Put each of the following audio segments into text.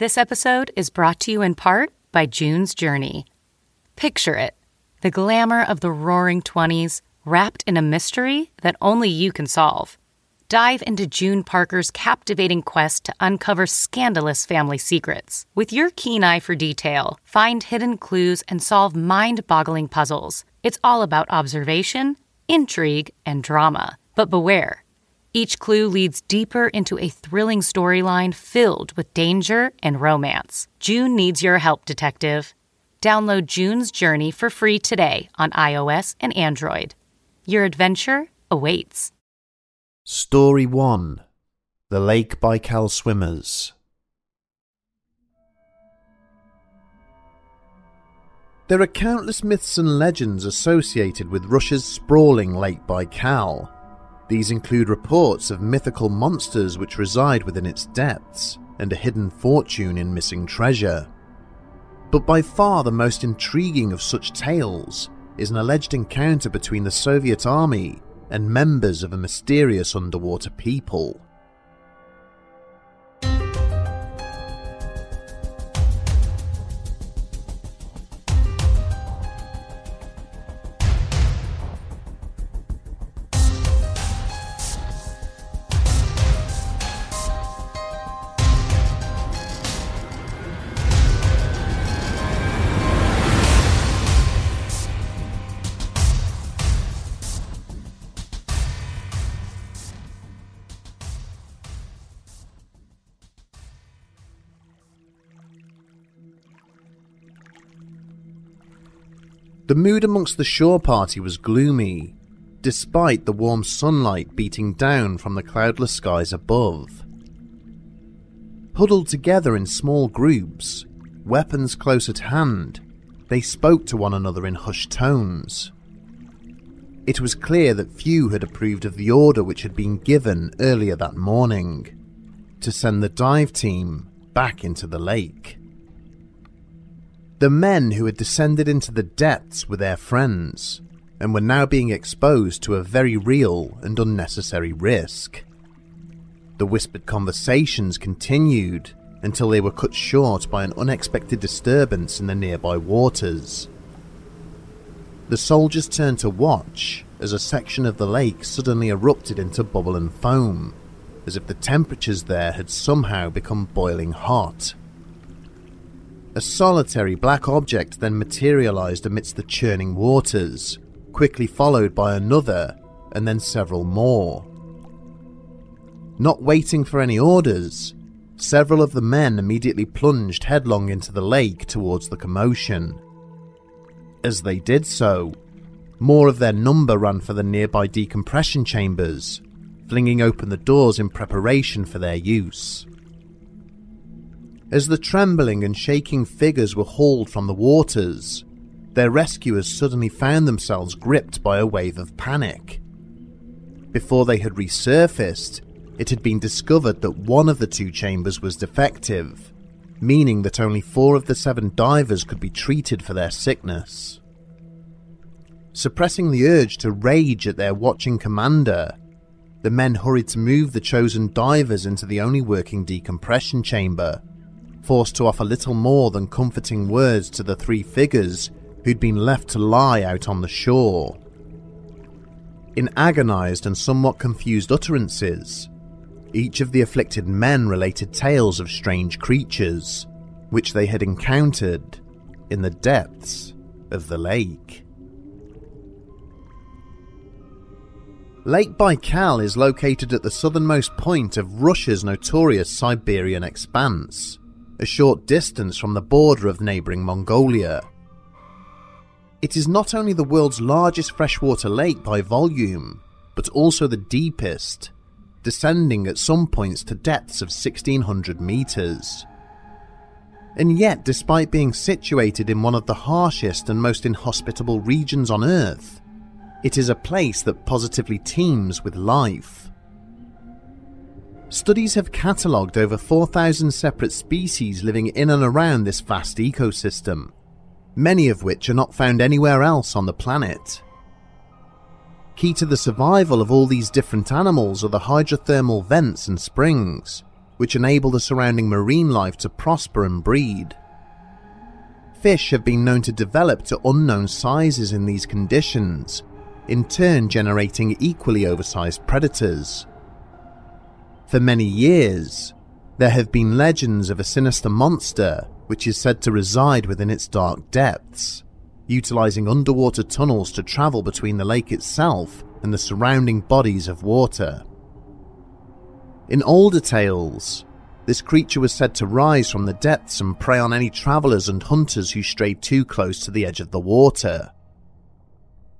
This episode is brought to you in part by June's Journey. Picture it the glamour of the roaring 20s wrapped in a mystery that only you can solve. Dive into June Parker's captivating quest to uncover scandalous family secrets. With your keen eye for detail, find hidden clues and solve mind boggling puzzles. It's all about observation, intrigue, and drama. But beware. Each clue leads deeper into a thrilling storyline filled with danger and romance. June needs your help, detective. Download June's Journey for free today on iOS and Android. Your adventure awaits. Story 1 The Lake Baikal Swimmers. There are countless myths and legends associated with Russia's sprawling Lake Baikal. These include reports of mythical monsters which reside within its depths and a hidden fortune in missing treasure. But by far the most intriguing of such tales is an alleged encounter between the Soviet army and members of a mysterious underwater people. The mood amongst the shore party was gloomy, despite the warm sunlight beating down from the cloudless skies above. Huddled together in small groups, weapons close at hand, they spoke to one another in hushed tones. It was clear that few had approved of the order which had been given earlier that morning to send the dive team back into the lake. The men who had descended into the depths were their friends, and were now being exposed to a very real and unnecessary risk. The whispered conversations continued until they were cut short by an unexpected disturbance in the nearby waters. The soldiers turned to watch as a section of the lake suddenly erupted into bubble and foam, as if the temperatures there had somehow become boiling hot. A solitary black object then materialized amidst the churning waters, quickly followed by another, and then several more. Not waiting for any orders, several of the men immediately plunged headlong into the lake towards the commotion. As they did so, more of their number ran for the nearby decompression chambers, flinging open the doors in preparation for their use. As the trembling and shaking figures were hauled from the waters, their rescuers suddenly found themselves gripped by a wave of panic. Before they had resurfaced, it had been discovered that one of the two chambers was defective, meaning that only four of the seven divers could be treated for their sickness. Suppressing the urge to rage at their watching commander, the men hurried to move the chosen divers into the only working decompression chamber forced to offer little more than comforting words to the three figures who'd been left to lie out on the shore. In agonized and somewhat confused utterances, each of the afflicted men related tales of strange creatures which they had encountered in the depths of the lake. Lake Baikal is located at the southernmost point of Russia's notorious Siberian expanse a short distance from the border of neighbouring Mongolia. It is not only the world's largest freshwater lake by volume, but also the deepest, descending at some points to depths of 1600 metres. And yet, despite being situated in one of the harshest and most inhospitable regions on Earth, it is a place that positively teems with life. Studies have catalogued over 4,000 separate species living in and around this vast ecosystem, many of which are not found anywhere else on the planet. Key to the survival of all these different animals are the hydrothermal vents and springs, which enable the surrounding marine life to prosper and breed. Fish have been known to develop to unknown sizes in these conditions, in turn generating equally oversized predators. For many years, there have been legends of a sinister monster which is said to reside within its dark depths, utilizing underwater tunnels to travel between the lake itself and the surrounding bodies of water. In older tales, this creature was said to rise from the depths and prey on any travelers and hunters who strayed too close to the edge of the water.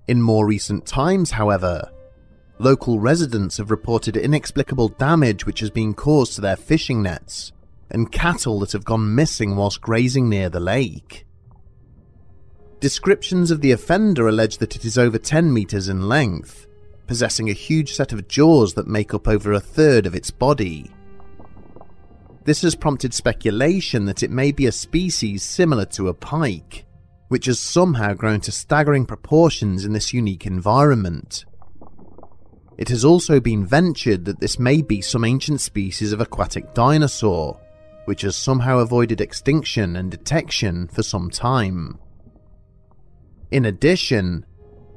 In more recent times, however, local residents have reported inexplicable damage which has been caused to their fishing nets and cattle that have gone missing whilst grazing near the lake. Descriptions of the offender allege that it is over 10 metres in length, possessing a huge set of jaws that make up over a third of its body. This has prompted speculation that it may be a species similar to a pike, which has somehow grown to staggering proportions in this unique environment. It has also been ventured that this may be some ancient species of aquatic dinosaur, which has somehow avoided extinction and detection for some time. In addition,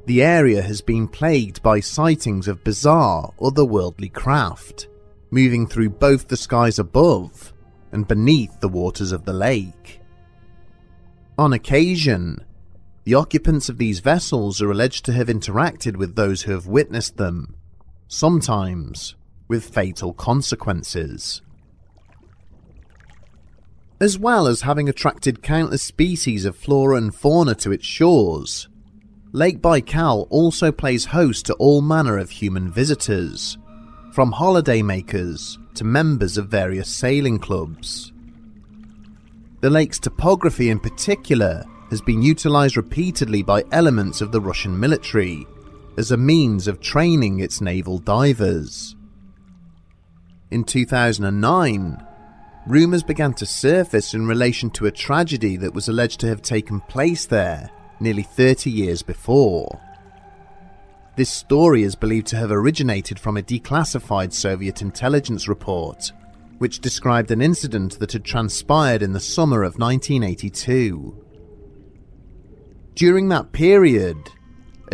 the area has been plagued by sightings of bizarre otherworldly craft, moving through both the skies above and beneath the waters of the lake. On occasion, the occupants of these vessels are alleged to have interacted with those who have witnessed them, sometimes with fatal consequences. As well as having attracted countless species of flora and fauna to its shores, Lake Baikal also plays host to all manner of human visitors, from holidaymakers to members of various sailing clubs. The lake's topography in particular has been utilized repeatedly by elements of the Russian military as a means of training its naval divers. In 2009, rumours began to surface in relation to a tragedy that was alleged to have taken place there nearly 30 years before. This story is believed to have originated from a declassified Soviet intelligence report which described an incident that had transpired in the summer of 1982. During that period,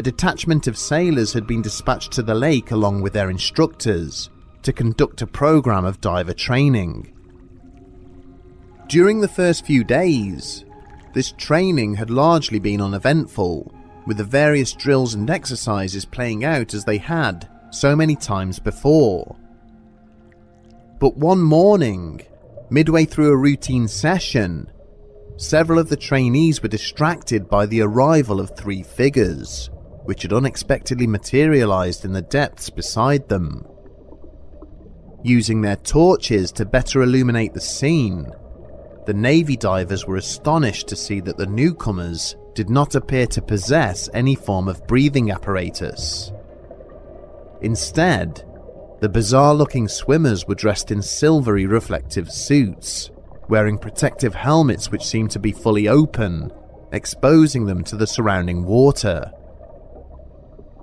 a detachment of sailors had been dispatched to the lake along with their instructors to conduct a program of diver training. During the first few days, this training had largely been uneventful, with the various drills and exercises playing out as they had so many times before. But one morning, midway through a routine session, several of the trainees were distracted by the arrival of three figures, which had unexpectedly materialized in the depths beside them. Using their torches to better illuminate the scene, the Navy divers were astonished to see that the newcomers did not appear to possess any form of breathing apparatus. Instead, the bizarre looking swimmers were dressed in silvery reflective suits, wearing protective helmets which seemed to be fully open, exposing them to the surrounding water.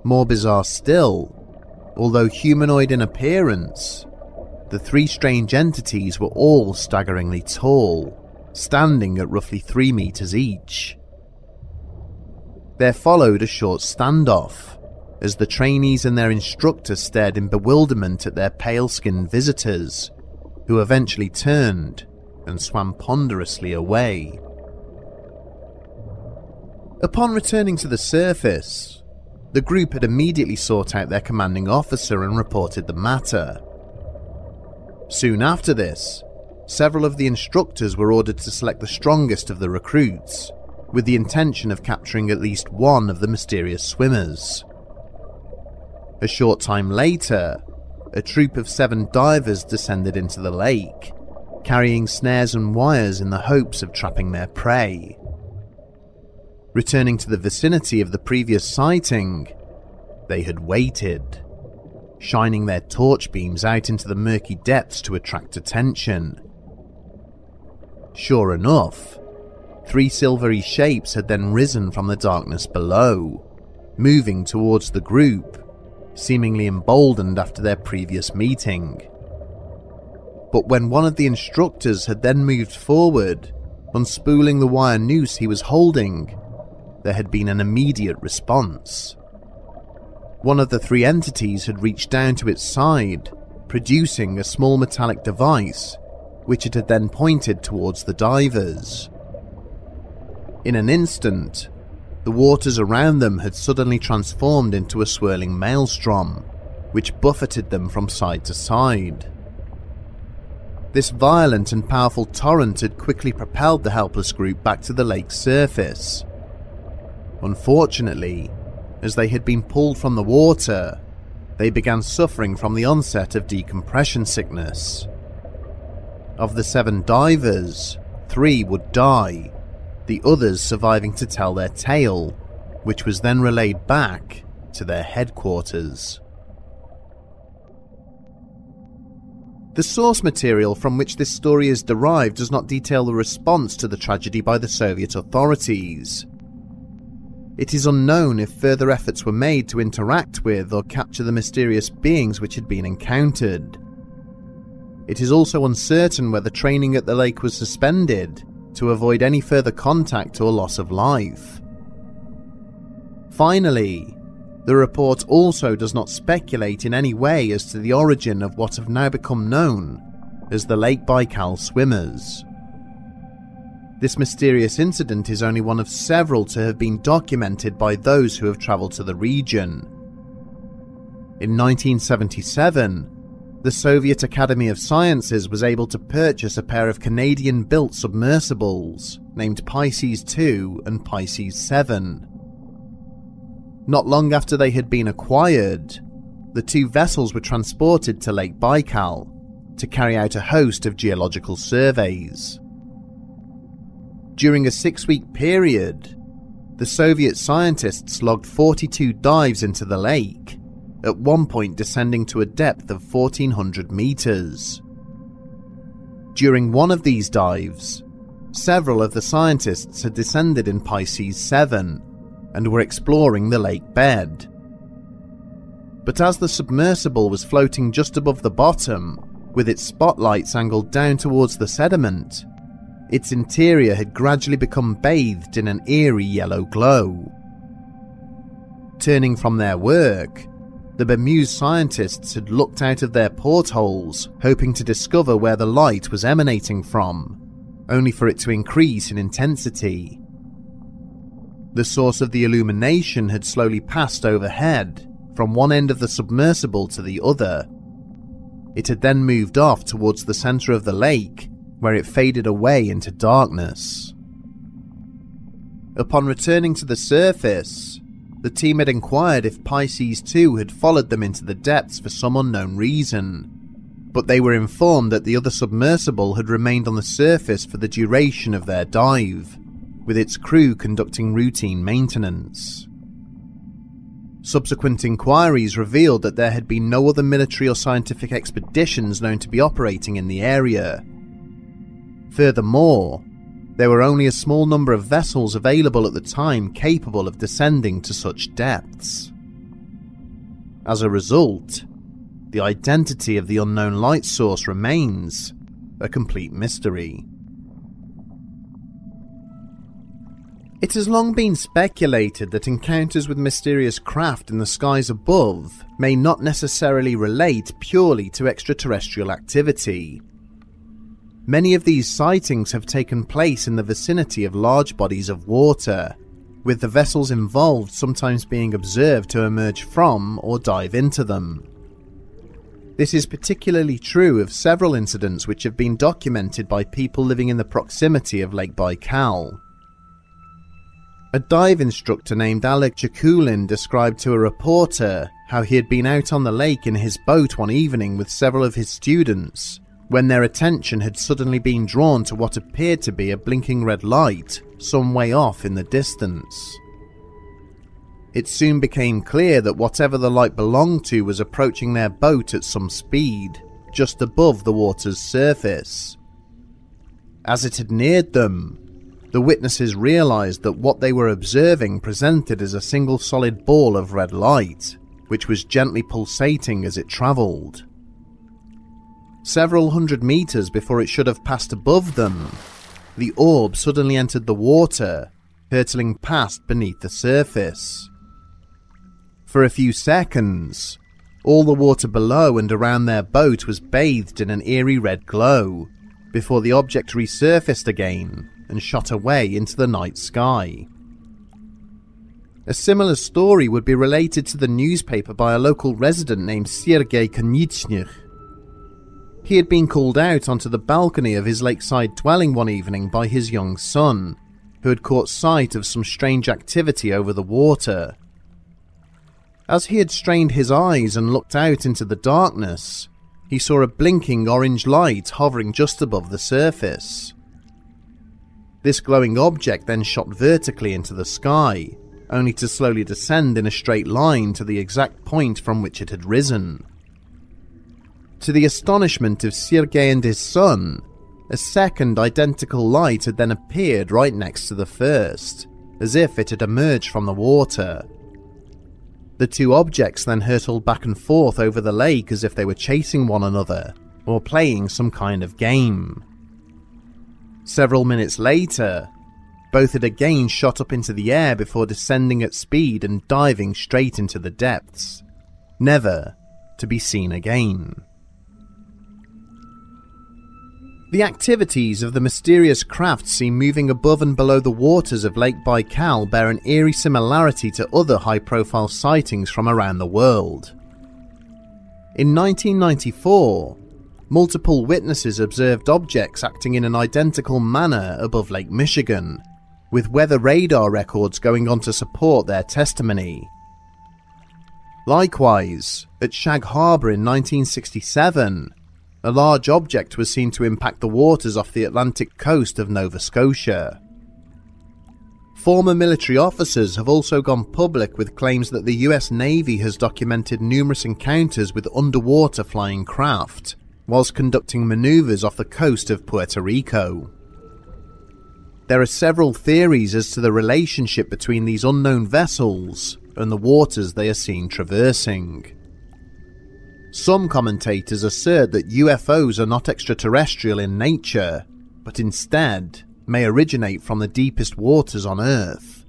More bizarre still, although humanoid in appearance, the three strange entities were all staggeringly tall, standing at roughly three meters each. There followed a short standoff, as the trainees and their instructor stared in bewilderment at their pale skinned visitors, who eventually turned and swam ponderously away. Upon returning to the surface, the group had immediately sought out their commanding officer and reported the matter. Soon after this, several of the instructors were ordered to select the strongest of the recruits, with the intention of capturing at least one of the mysterious swimmers. A short time later, a troop of seven divers descended into the lake, carrying snares and wires in the hopes of trapping their prey. Returning to the vicinity of the previous sighting, they had waited, shining their torch beams out into the murky depths to attract attention. Sure enough, three silvery shapes had then risen from the darkness below, moving towards the group, seemingly emboldened after their previous meeting. But when one of the instructors had then moved forward, unspooling the wire noose he was holding, there had been an immediate response. One of the three entities had reached down to its side, producing a small metallic device, which it had then pointed towards the divers. In an instant, the waters around them had suddenly transformed into a swirling maelstrom, which buffeted them from side to side. This violent and powerful torrent had quickly propelled the helpless group back to the lake's surface. Unfortunately, as they had been pulled from the water, they began suffering from the onset of decompression sickness. Of the seven divers, three would die, the others surviving to tell their tale, which was then relayed back to their headquarters. The source material from which this story is derived does not detail the response to the tragedy by the Soviet authorities, it is unknown if further efforts were made to interact with or capture the mysterious beings which had been encountered. It is also uncertain whether training at the lake was suspended to avoid any further contact or loss of life. Finally, the report also does not speculate in any way as to the origin of what have now become known as the Lake Baikal swimmers. This mysterious incident is only one of several to have been documented by those who have travelled to the region. In 1977, the Soviet Academy of Sciences was able to purchase a pair of Canadian built submersibles named Pisces 2 and Pisces 7. Not long after they had been acquired, the two vessels were transported to Lake Baikal to carry out a host of geological surveys. During a six week period, the Soviet scientists logged 42 dives into the lake, at one point descending to a depth of 1400 meters. During one of these dives, several of the scientists had descended in Pisces 7 and were exploring the lake bed. But as the submersible was floating just above the bottom, with its spotlights angled down towards the sediment, its interior had gradually become bathed in an eerie yellow glow. Turning from their work, the bemused scientists had looked out of their portholes, hoping to discover where the light was emanating from, only for it to increase in intensity. The source of the illumination had slowly passed overhead, from one end of the submersible to the other. It had then moved off towards the centre of the lake, where it faded away into darkness. Upon returning to the surface, the team had inquired if Pisces 2 had followed them into the depths for some unknown reason, but they were informed that the other submersible had remained on the surface for the duration of their dive, with its crew conducting routine maintenance. Subsequent inquiries revealed that there had been no other military or scientific expeditions known to be operating in the area, Furthermore, there were only a small number of vessels available at the time capable of descending to such depths. As a result, the identity of the unknown light source remains a complete mystery. It has long been speculated that encounters with mysterious craft in the skies above may not necessarily relate purely to extraterrestrial activity, Many of these sightings have taken place in the vicinity of large bodies of water, with the vessels involved sometimes being observed to emerge from or dive into them. This is particularly true of several incidents which have been documented by people living in the proximity of Lake Baikal. A dive instructor named Alec Chakulin described to a reporter how he had been out on the lake in his boat one evening with several of his students when their attention had suddenly been drawn to what appeared to be a blinking red light some way off in the distance. It soon became clear that whatever the light belonged to was approaching their boat at some speed, just above the water's surface. As it had neared them, the witnesses realized that what they were observing presented as a single solid ball of red light, which was gently pulsating as it traveled. Several hundred meters before it should have passed above them, the orb suddenly entered the water, hurtling past beneath the surface. For a few seconds, all the water below and around their boat was bathed in an eerie red glow, before the object resurfaced again and shot away into the night sky. A similar story would be related to the newspaper by a local resident named Sergei Konyichnych. He had been called out onto the balcony of his lakeside dwelling one evening by his young son, who had caught sight of some strange activity over the water. As he had strained his eyes and looked out into the darkness, he saw a blinking orange light hovering just above the surface. This glowing object then shot vertically into the sky, only to slowly descend in a straight line to the exact point from which it had risen. To the astonishment of Sergei and his son, a second identical light had then appeared right next to the first, as if it had emerged from the water. The two objects then hurtled back and forth over the lake as if they were chasing one another, or playing some kind of game. Several minutes later, both had again shot up into the air before descending at speed and diving straight into the depths, never to be seen again. The activities of the mysterious craft seen moving above and below the waters of Lake Baikal bear an eerie similarity to other high profile sightings from around the world. In 1994, multiple witnesses observed objects acting in an identical manner above Lake Michigan, with weather radar records going on to support their testimony. Likewise, at Shag Harbour in 1967, a large object was seen to impact the waters off the Atlantic coast of Nova Scotia. Former military officers have also gone public with claims that the US Navy has documented numerous encounters with underwater flying craft whilst conducting maneuvers off the coast of Puerto Rico. There are several theories as to the relationship between these unknown vessels and the waters they are seen traversing. Some commentators assert that UFOs are not extraterrestrial in nature, but instead may originate from the deepest waters on Earth.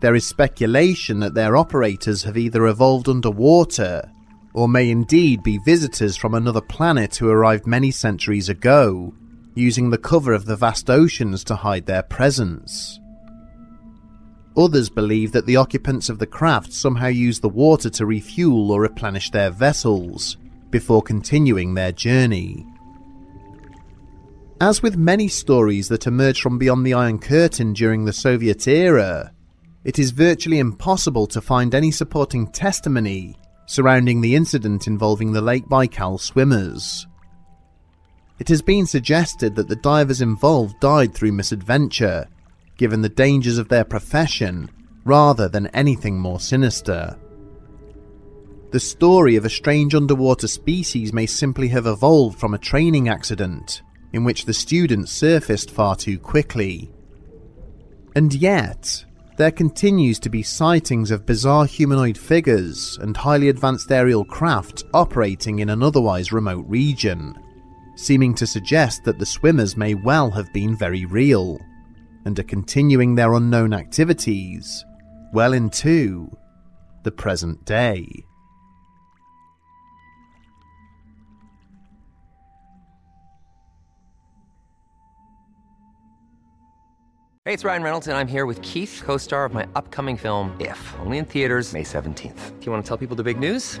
There is speculation that their operators have either evolved underwater or may indeed be visitors from another planet who arrived many centuries ago, using the cover of the vast oceans to hide their presence. Others believe that the occupants of the craft somehow used the water to refuel or replenish their vessels before continuing their journey. As with many stories that emerged from beyond the Iron Curtain during the Soviet era, it is virtually impossible to find any supporting testimony surrounding the incident involving the Lake Baikal swimmers. It has been suggested that the divers involved died through misadventure given the dangers of their profession, rather than anything more sinister. The story of a strange underwater species may simply have evolved from a training accident in which the students surfaced far too quickly. And yet, there continues to be sightings of bizarre humanoid figures and highly advanced aerial craft operating in an otherwise remote region, seeming to suggest that the swimmers may well have been very real and are continuing their unknown activities well into the present day. Hey, it's Ryan Reynolds, and I'm here with Keith, co star of my upcoming film, If, only in theaters, May 17th. Do you want to tell people the big news?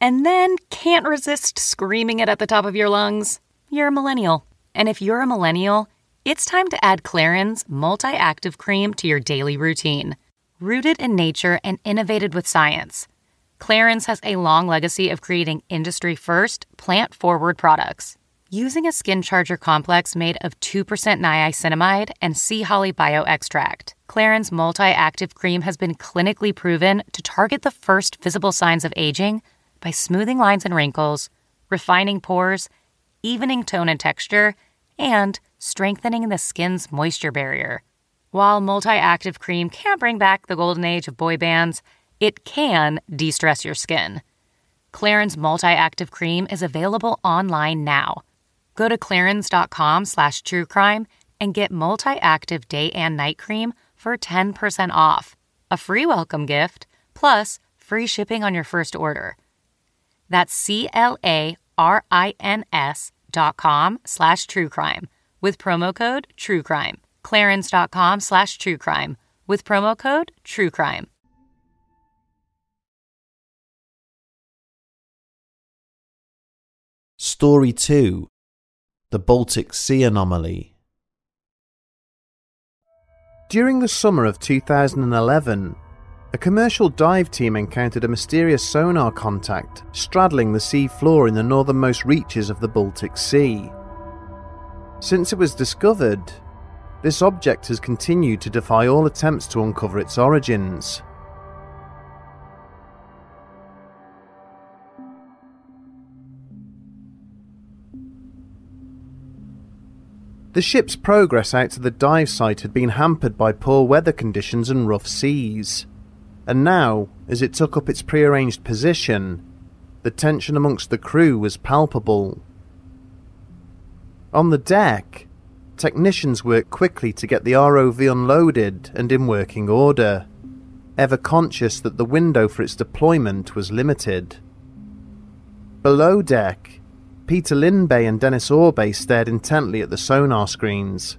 and then can't resist screaming it at the top of your lungs, you're a millennial. And if you're a millennial, it's time to add Clarins multi active cream to your daily routine. Rooted in nature and innovated with science, Clarins has a long legacy of creating industry first, plant forward products. Using a skin charger complex made of 2% niacinamide and sea holly bioextract, Clarins multi active cream has been clinically proven to target the first visible signs of aging by smoothing lines and wrinkles, refining pores, evening tone and texture, and strengthening the skin's moisture barrier. While multi active cream can't bring back the golden age of boy bands, it can de stress your skin. Clarins multi active cream is available online now. Go to clarins.com slash truecrime and get multi active day and night cream for 10% off. A free welcome gift, plus free shipping on your first order. That's C L A R I N S dot com slash true crime with promo code true crime. Clarins.com slash true crime with promo code true crime. Story 2 The Baltic Sea Anomaly. During the summer of 2011, a commercial dive team encountered a mysterious sonar contact straddling the sea floor in the northernmost reaches of the Baltic Sea. Since it was discovered, this object has continued to defy all attempts to uncover its origins. The ship's progress out to the dive site had been hampered by poor weather conditions and rough seas, and now, as it took up its prearranged position, the tension amongst the crew was palpable. On the deck, technicians worked quickly to get the ROV unloaded and in working order, ever conscious that the window for its deployment was limited. Below deck, Peter Lindberg and Dennis Orbay stared intently at the sonar screens,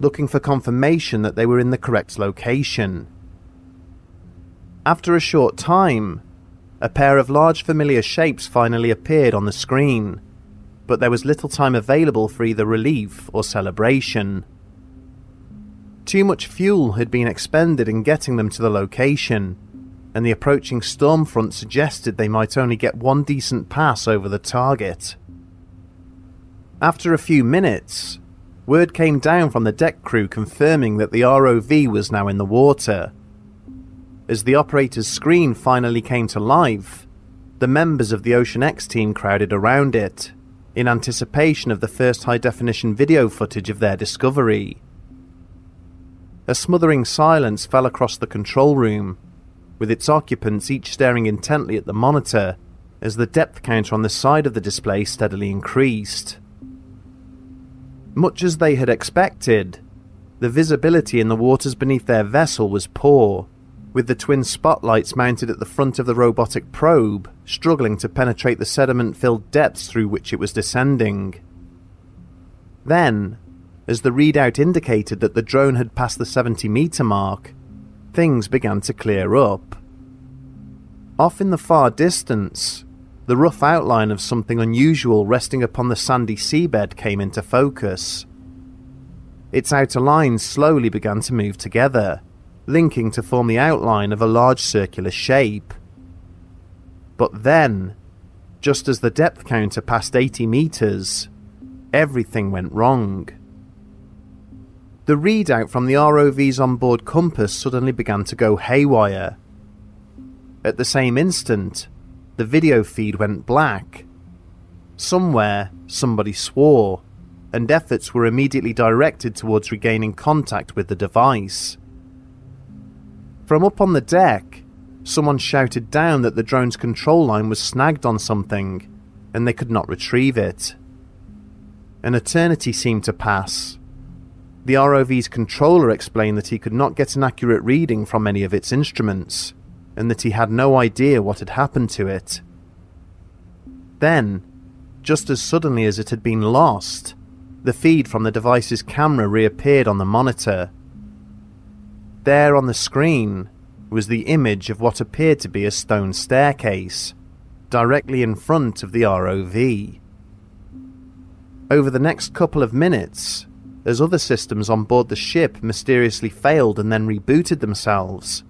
looking for confirmation that they were in the correct location. After a short time, a pair of large familiar shapes finally appeared on the screen, but there was little time available for either relief or celebration. Too much fuel had been expended in getting them to the location, and the approaching storm front suggested they might only get one decent pass over the target. After a few minutes, word came down from the deck crew confirming that the ROV was now in the water. As the operator's screen finally came to life, the members of the Ocean X team crowded around it, in anticipation of the first high definition video footage of their discovery. A smothering silence fell across the control room, with its occupants each staring intently at the monitor as the depth counter on the side of the display steadily increased. Much as they had expected, the visibility in the waters beneath their vessel was poor, with the twin spotlights mounted at the front of the robotic probe struggling to penetrate the sediment filled depths through which it was descending. Then, as the readout indicated that the drone had passed the 70 metre mark, things began to clear up. Off in the far distance, the rough outline of something unusual resting upon the sandy seabed came into focus. Its outer lines slowly began to move together, linking to form the outline of a large circular shape. But then, just as the depth counter passed 80 metres, everything went wrong. The readout from the ROV's onboard compass suddenly began to go haywire. At the same instant, the video feed went black. Somewhere, somebody swore, and efforts were immediately directed towards regaining contact with the device. From up on the deck, someone shouted down that the drone's control line was snagged on something, and they could not retrieve it. An eternity seemed to pass. The ROV's controller explained that he could not get an accurate reading from any of its instruments, and that he had no idea what had happened to it. Then, just as suddenly as it had been lost, the feed from the device's camera reappeared on the monitor. There on the screen was the image of what appeared to be a stone staircase, directly in front of the ROV. Over the next couple of minutes, as other systems on board the ship mysteriously failed and then rebooted themselves,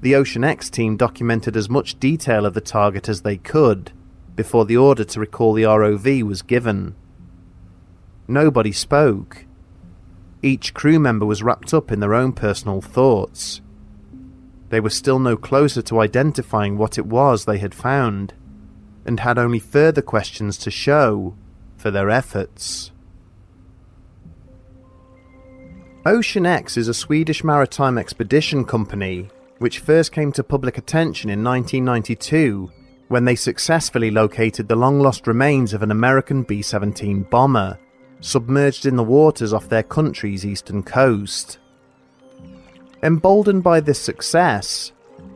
the Ocean X team documented as much detail of the target as they could before the order to recall the ROV was given. Nobody spoke. Each crew member was wrapped up in their own personal thoughts. They were still no closer to identifying what it was they had found, and had only further questions to show for their efforts. Ocean X is a Swedish maritime expedition company which first came to public attention in 1992 when they successfully located the long lost remains of an American B 17 bomber submerged in the waters off their country's eastern coast. Emboldened by this success,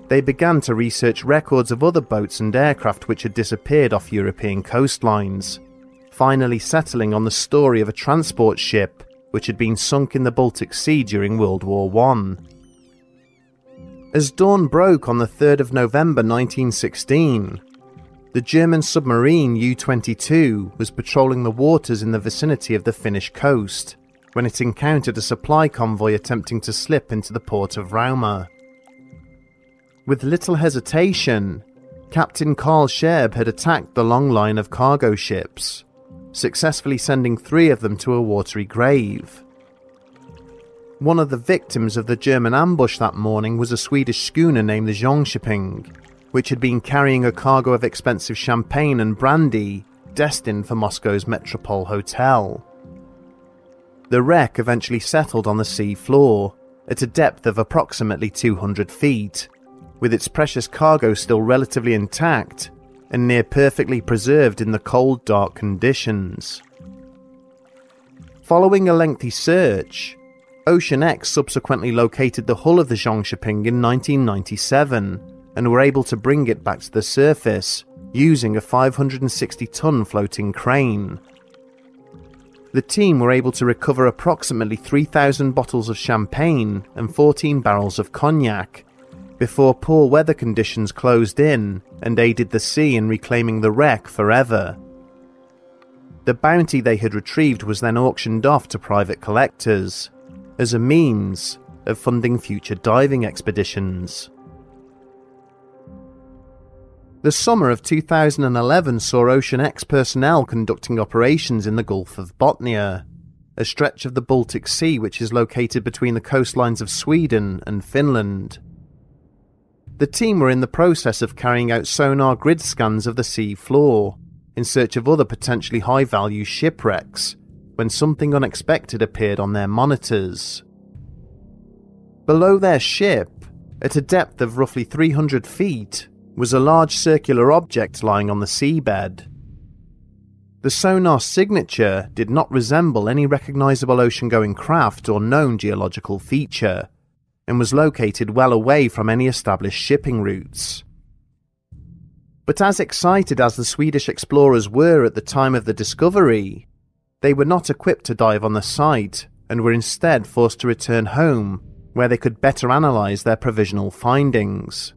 they began to research records of other boats and aircraft which had disappeared off European coastlines, finally settling on the story of a transport ship which had been sunk in the Baltic Sea during World War I. As dawn broke on the 3rd of November 1916, the German submarine U 22 was patrolling the waters in the vicinity of the Finnish coast when it encountered a supply convoy attempting to slip into the port of Rauma. With little hesitation, Captain Karl Scherb had attacked the long line of cargo ships, successfully sending three of them to a watery grave. One of the victims of the German ambush that morning was a Swedish schooner named the Jönköping, which had been carrying a cargo of expensive champagne and brandy destined for Moscow's Metropole Hotel. The wreck eventually settled on the sea floor at a depth of approximately 200 feet, with its precious cargo still relatively intact and near perfectly preserved in the cold, dark conditions. Following a lengthy search, Ocean X subsequently located the hull of the Jönköping in 1997 and were able to bring it back to the surface using a 560 ton floating crane. The team were able to recover approximately 3,000 bottles of champagne and 14 barrels of cognac before poor weather conditions closed in and aided the sea in reclaiming the wreck forever. The bounty they had retrieved was then auctioned off to private collectors as a means of funding future diving expeditions. The summer of 2011 saw Ocean X personnel conducting operations in the Gulf of Bothnia, a stretch of the Baltic Sea which is located between the coastlines of Sweden and Finland. The team were in the process of carrying out sonar grid scans of the sea floor in search of other potentially high value shipwrecks when something unexpected appeared on their monitors. Below their ship, at a depth of roughly 300 feet, was a large circular object lying on the seabed. The sonar signature did not resemble any recognizable ocean going craft or known geological feature, and was located well away from any established shipping routes. But as excited as the Swedish explorers were at the time of the discovery, they were not equipped to dive on the site and were instead forced to return home where they could better analyze their provisional findings.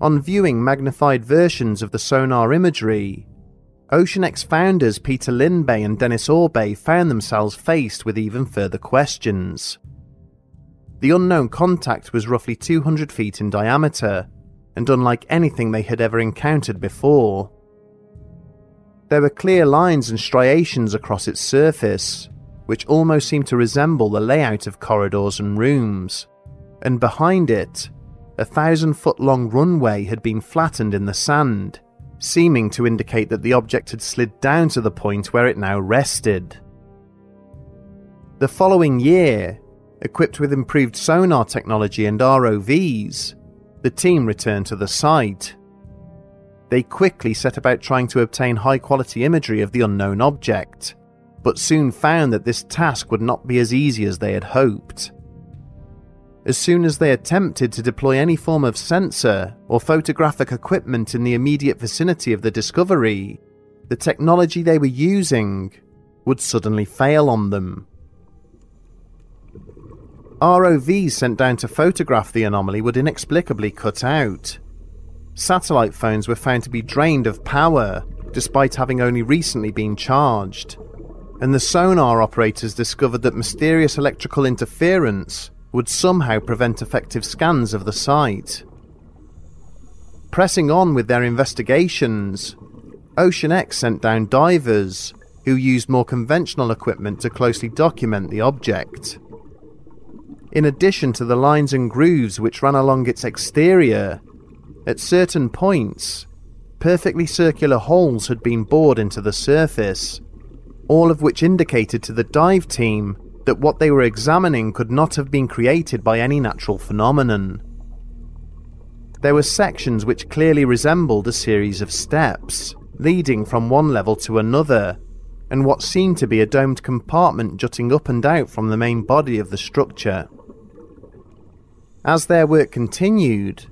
On viewing magnified versions of the sonar imagery, OceanX founders Peter Lindberg and Dennis Orbay found themselves faced with even further questions. The unknown contact was roughly 200 feet in diameter, and unlike anything they had ever encountered before. There were clear lines and striations across its surface, which almost seemed to resemble the layout of corridors and rooms, and behind it, a thousand foot long runway had been flattened in the sand, seeming to indicate that the object had slid down to the point where it now rested. The following year, equipped with improved sonar technology and ROVs, the team returned to the site. they quickly set about trying to obtain high quality imagery of the unknown object, but soon found that this task would not be as easy as they had hoped. As soon as they attempted to deploy any form of sensor or photographic equipment in the immediate vicinity of the discovery, the technology they were using would suddenly fail on them. ROVs sent down to photograph the anomaly would inexplicably cut out. Satellite phones were found to be drained of power, despite having only recently been charged. And the sonar operators discovered that mysterious electrical interference would somehow prevent effective scans of the site. Pressing on with their investigations, Ocean X sent down divers who used more conventional equipment to closely document the object. In addition to the lines and grooves which ran along its exterior, at certain points, perfectly circular holes had been bored into the surface, all of which indicated to the dive team that what they were examining could not have been created by any natural phenomenon. There were sections which clearly resembled a series of steps, leading from one level to another, and what seemed to be a domed compartment jutting up and out from the main body of the structure. As their work continued,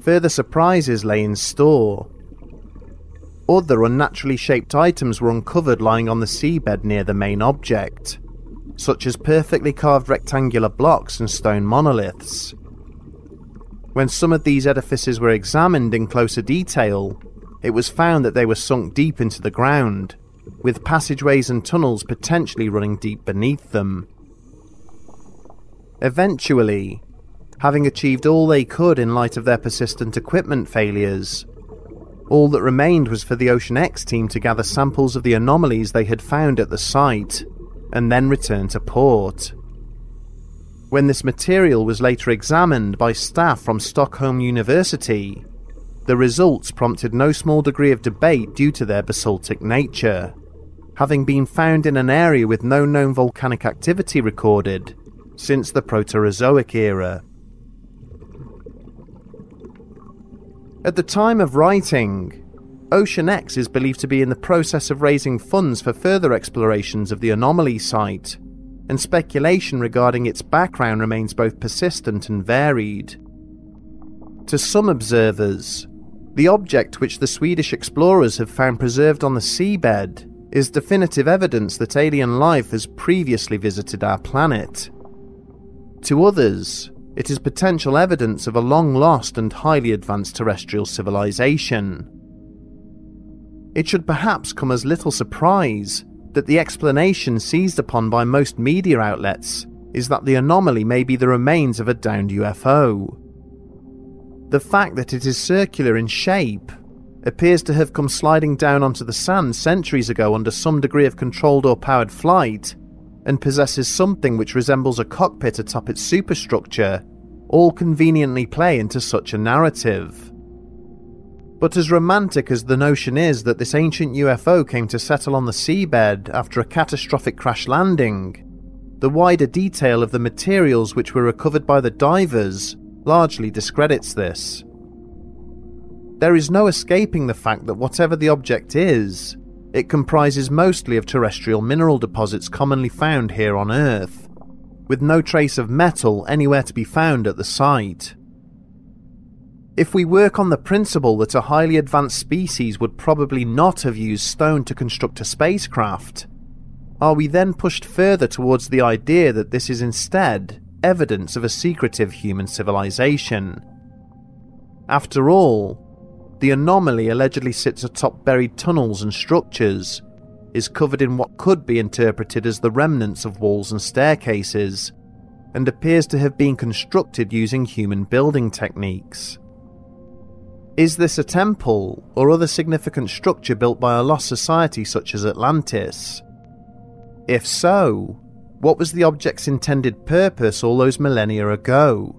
further surprises lay in store. Other unnaturally shaped items were uncovered lying on the seabed near the main object, such as perfectly carved rectangular blocks and stone monoliths. When some of these edifices were examined in closer detail, it was found that they were sunk deep into the ground, with passageways and tunnels potentially running deep beneath them. Eventually, having achieved all they could in light of their persistent equipment failures, all that remained was for the Ocean X team to gather samples of the anomalies they had found at the site and then return to port. When this material was later examined by staff from Stockholm University, the results prompted no small degree of debate due to their basaltic nature, having been found in an area with no known volcanic activity recorded since the Proterozoic era. At the time of writing, Ocean X is believed to be in the process of raising funds for further explorations of the anomaly site, and speculation regarding its background remains both persistent and varied. To some observers, the object which the Swedish explorers have found preserved on the seabed is definitive evidence that alien life has previously visited our planet. To others, it is potential evidence of a long lost and highly advanced terrestrial civilization. It should perhaps come as little surprise that the explanation seized upon by most media outlets is that the anomaly may be the remains of a downed UFO. The fact that it is circular in shape appears to have come sliding down onto the sand centuries ago under some degree of controlled or powered flight, and possesses something which resembles a cockpit atop its superstructure, all conveniently play into such a narrative. But as romantic as the notion is that this ancient UFO came to settle on the seabed after a catastrophic crash landing, the wider detail of the materials which were recovered by the divers largely discredits this. There is no escaping the fact that whatever the object is, it comprises mostly of terrestrial mineral deposits commonly found here on Earth, with no trace of metal anywhere to be found at the site. If we work on the principle that a highly advanced species would probably not have used stone to construct a spacecraft, are we then pushed further towards the idea that this is instead evidence of a secretive human civilization? After all, the anomaly allegedly sits atop buried tunnels and structures, is covered in what could be interpreted as the remnants of walls and staircases, and appears to have been constructed using human building techniques. Is this a temple or other significant structure built by a lost society such as Atlantis? If so, what was the object's intended purpose all those millennia ago?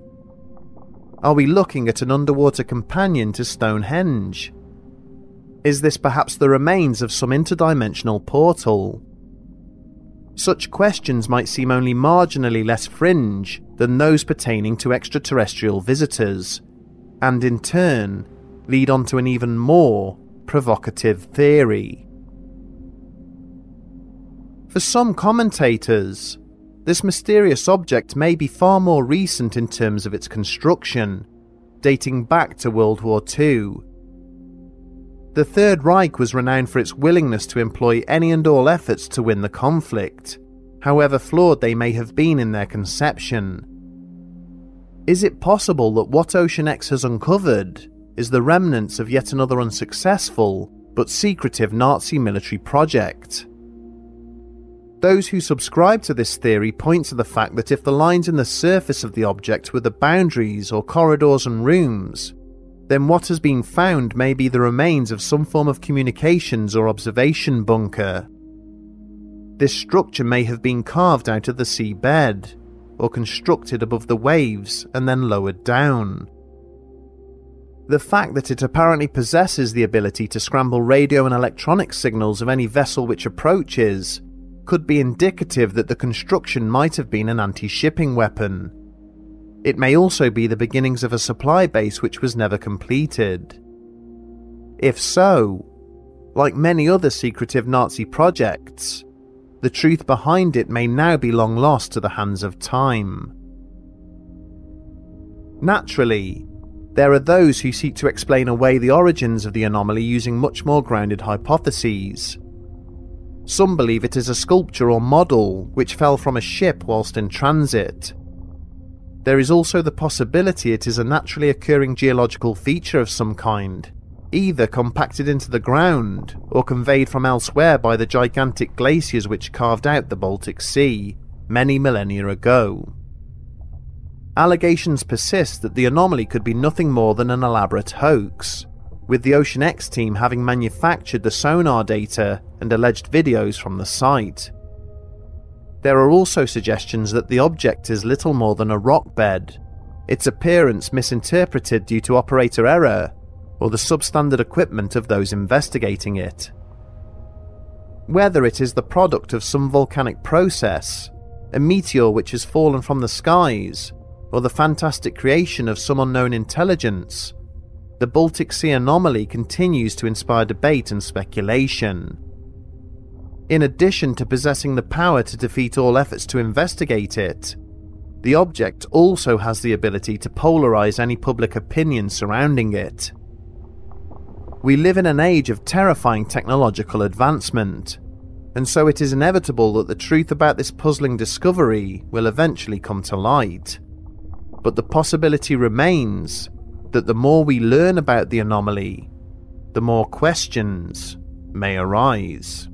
Are we looking at an underwater companion to Stonehenge? Is this perhaps the remains of some interdimensional portal? Such questions might seem only marginally less fringe than those pertaining to extraterrestrial visitors, and in turn lead on to an even more provocative theory. For some commentators, this mysterious object may be far more recent in terms of its construction, dating back to World War II. The Third Reich was renowned for its willingness to employ any and all efforts to win the conflict, however flawed they may have been in their conception. Is it possible that what Ocean X has uncovered is the remnants of yet another unsuccessful but secretive Nazi military project? Those who subscribe to this theory point to the fact that if the lines in the surface of the object were the boundaries or corridors and rooms, then what has been found may be the remains of some form of communications or observation bunker. This structure may have been carved out of the seabed, or constructed above the waves and then lowered down. The fact that it apparently possesses the ability to scramble radio and electronic signals of any vessel which approaches could be indicative that the construction might have been an anti shipping weapon. It may also be the beginnings of a supply base which was never completed. If so, like many other secretive Nazi projects, the truth behind it may now be long lost to the hands of time. Naturally, there are those who seek to explain away the origins of the anomaly using much more grounded hypotheses. Some believe it is a sculpture or model which fell from a ship whilst in transit. There is also the possibility it is a naturally occurring geological feature of some kind, either compacted into the ground or conveyed from elsewhere by the gigantic glaciers which carved out the Baltic Sea many millennia ago. Allegations persist that the anomaly could be nothing more than an elaborate hoax, with the Ocean X team having manufactured the sonar data and alleged videos from the site. There are also suggestions that the object is little more than a rock bed, its appearance misinterpreted due to operator error or the substandard equipment of those investigating it. Whether it is the product of some volcanic process, a meteor which has fallen from the skies, or the fantastic creation of some unknown intelligence, the Baltic Sea anomaly continues to inspire debate and speculation. In addition to possessing the power to defeat all efforts to investigate it, the object also has the ability to polarize any public opinion surrounding it. We live in an age of terrifying technological advancement, and so it is inevitable that the truth about this puzzling discovery will eventually come to light. But the possibility remains that the more we learn about the anomaly, the more questions may arise.